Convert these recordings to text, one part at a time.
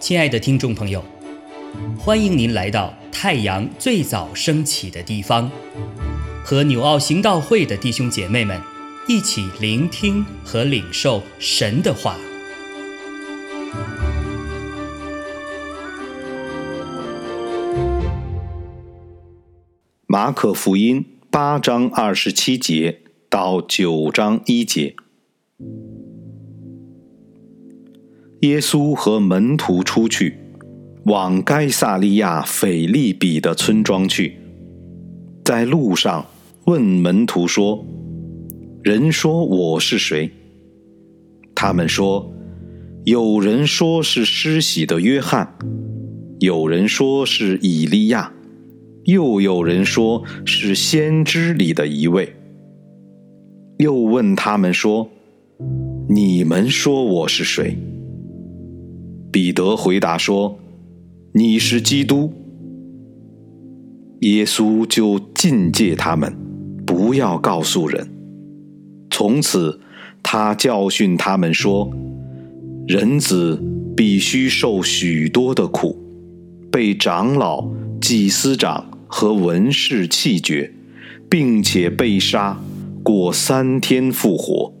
亲爱的听众朋友，欢迎您来到太阳最早升起的地方，和纽奥行道会的弟兄姐妹们一起聆听和领受神的话。马可福音八章二十七节到九章一节。耶稣和门徒出去，往该萨利亚腓利比的村庄去。在路上，问门徒说：“人说我是谁？”他们说：“有人说是施洗的约翰，有人说是以利亚，又有人说是先知里的一位。”又问他们说：“你们说我是谁？”彼得回答说：“你是基督。”耶稣就禁戒他们，不要告诉人。从此，他教训他们说：“人子必须受许多的苦，被长老、祭司长和文士弃绝，并且被杀，过三天复活。”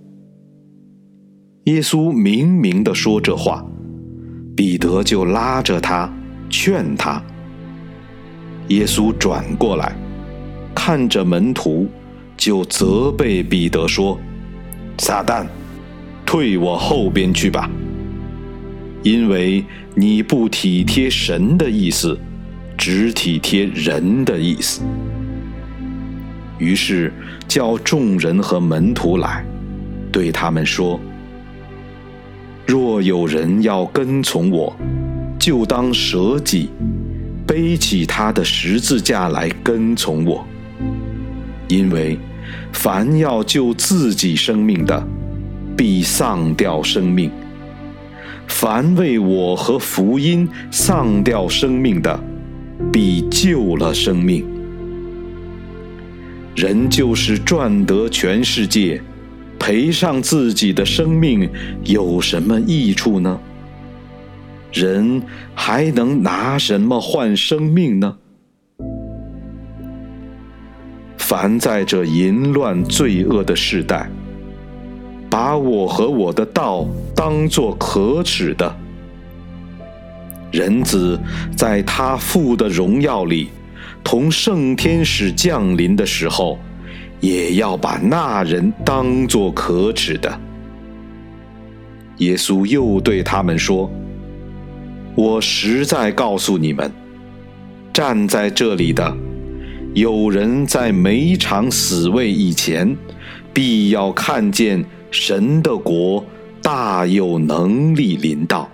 耶稣明明的说这话。彼得就拉着他，劝他。耶稣转过来，看着门徒，就责备彼得说：“撒旦，退我后边去吧！因为你不体贴神的意思，只体贴人的意思。”于是叫众人和门徒来，对他们说。若有人要跟从我，就当舍己，背起他的十字架来跟从我。因为凡要救自己生命的，必丧掉生命；凡为我和福音丧掉生命的，必救了生命。人就是赚得全世界。赔上自己的生命有什么益处呢？人还能拿什么换生命呢？凡在这淫乱罪恶的时代，把我和我的道当作可耻的，人子在他父的荣耀里，同圣天使降临的时候。也要把那人当作可耻的。耶稣又对他们说：“我实在告诉你们，站在这里的，有人在每场死位以前，必要看见神的国大有能力临到。”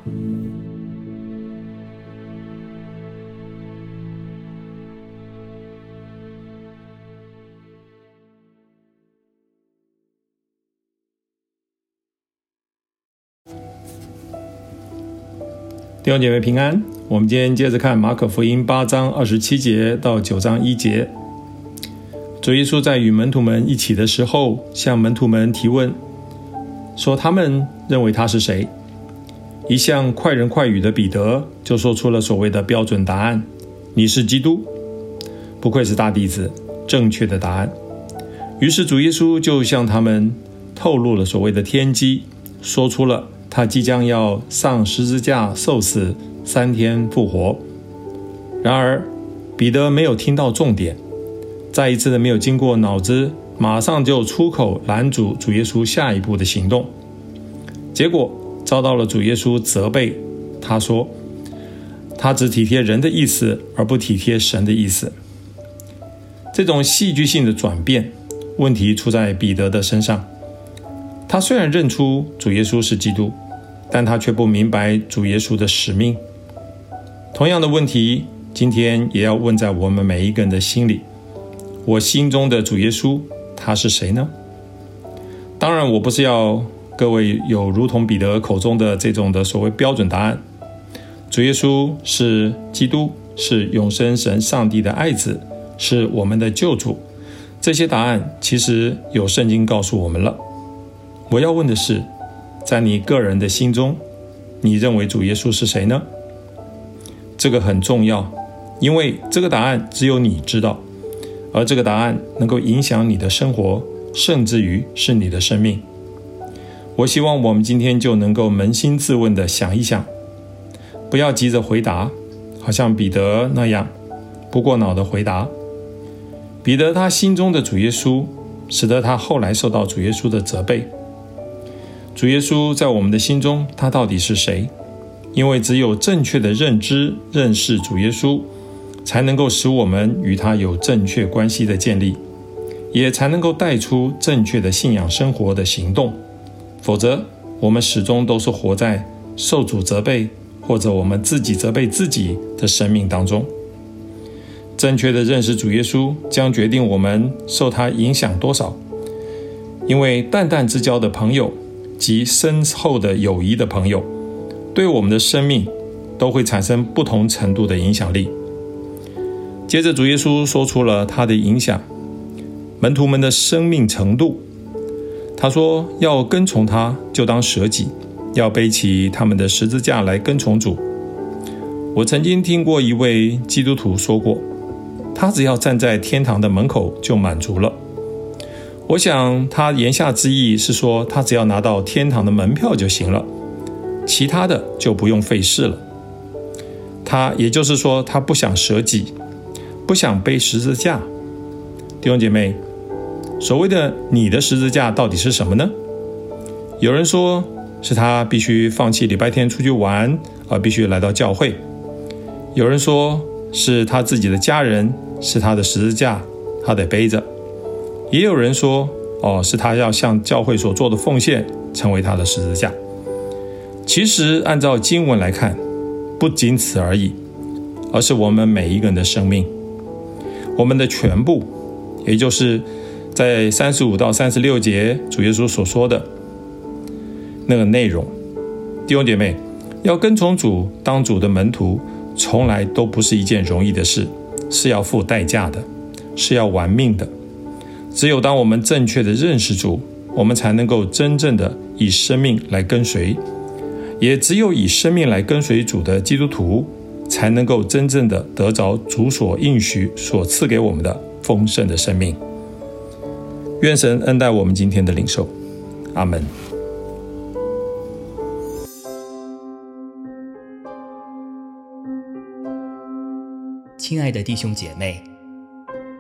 弟兄姐妹平安，我们今天接着看马可福音八章二十七节到九章一节。主耶稣在与门徒们一起的时候，向门徒们提问，说他们认为他是谁。一向快人快语的彼得就说出了所谓的标准答案：“你是基督。”不愧是大弟子，正确的答案。于是主耶稣就向他们透露了所谓的天机，说出了。他即将要上十字架受死，三天复活。然而，彼得没有听到重点，再一次的没有经过脑子，马上就出口拦阻主耶稣下一步的行动。结果遭到了主耶稣责备，他说：“他只体贴人的意思，而不体贴神的意思。”这种戏剧性的转变，问题出在彼得的身上。他虽然认出主耶稣是基督。但他却不明白主耶稣的使命。同样的问题，今天也要问在我们每一个人的心里：我心中的主耶稣，他是谁呢？当然，我不是要各位有如同彼得口中的这种的所谓标准答案。主耶稣是基督，是永生神上帝的爱子，是我们的救主。这些答案其实有圣经告诉我们了。我要问的是，在你个人的心中，你认为主耶稣是谁呢？这个很重要，因为这个答案只有你知道，而这个答案能够影响你的生活，甚至于是你的生命。我希望我们今天就能够扪心自问地想一想，不要急着回答，好像彼得那样不过脑的回答。彼得他心中的主耶稣，使得他后来受到主耶稣的责备。主耶稣在我们的心中，他到底是谁？因为只有正确的认知、认识主耶稣，才能够使我们与他有正确关系的建立，也才能够带出正确的信仰生活的行动。否则，我们始终都是活在受主责备，或者我们自己责备自己的生命当中。正确的认识主耶稣，将决定我们受他影响多少。因为淡淡之交的朋友。及深厚的友谊的朋友，对我们的生命都会产生不同程度的影响力。接着，主耶稣说出了他的影响，门徒们的生命程度。他说：“要跟从他，就当舍己，要背起他们的十字架来跟从主。”我曾经听过一位基督徒说过，他只要站在天堂的门口就满足了。我想他言下之意是说，他只要拿到天堂的门票就行了，其他的就不用费事了。他也就是说，他不想舍己，不想背十字架。弟兄姐妹，所谓的你的十字架到底是什么呢？有人说是他必须放弃礼拜天出去玩，而必须来到教会；有人说是他自己的家人是他的十字架，他得背着。也有人说，哦，是他要向教会所做的奉献成为他的十字架。其实按照经文来看，不仅此而已，而是我们每一个人的生命，我们的全部，也就是在三十五到三十六节主耶稣所说的那个内容。弟兄姐妹，要跟从主当主的门徒，从来都不是一件容易的事，是要付代价的，是要玩命的。只有当我们正确的认识主，我们才能够真正的以生命来跟随；也只有以生命来跟随主的基督徒，才能够真正的得着主所应许、所赐给我们的丰盛的生命。愿神恩待我们今天的领受，阿门。亲爱的弟兄姐妹。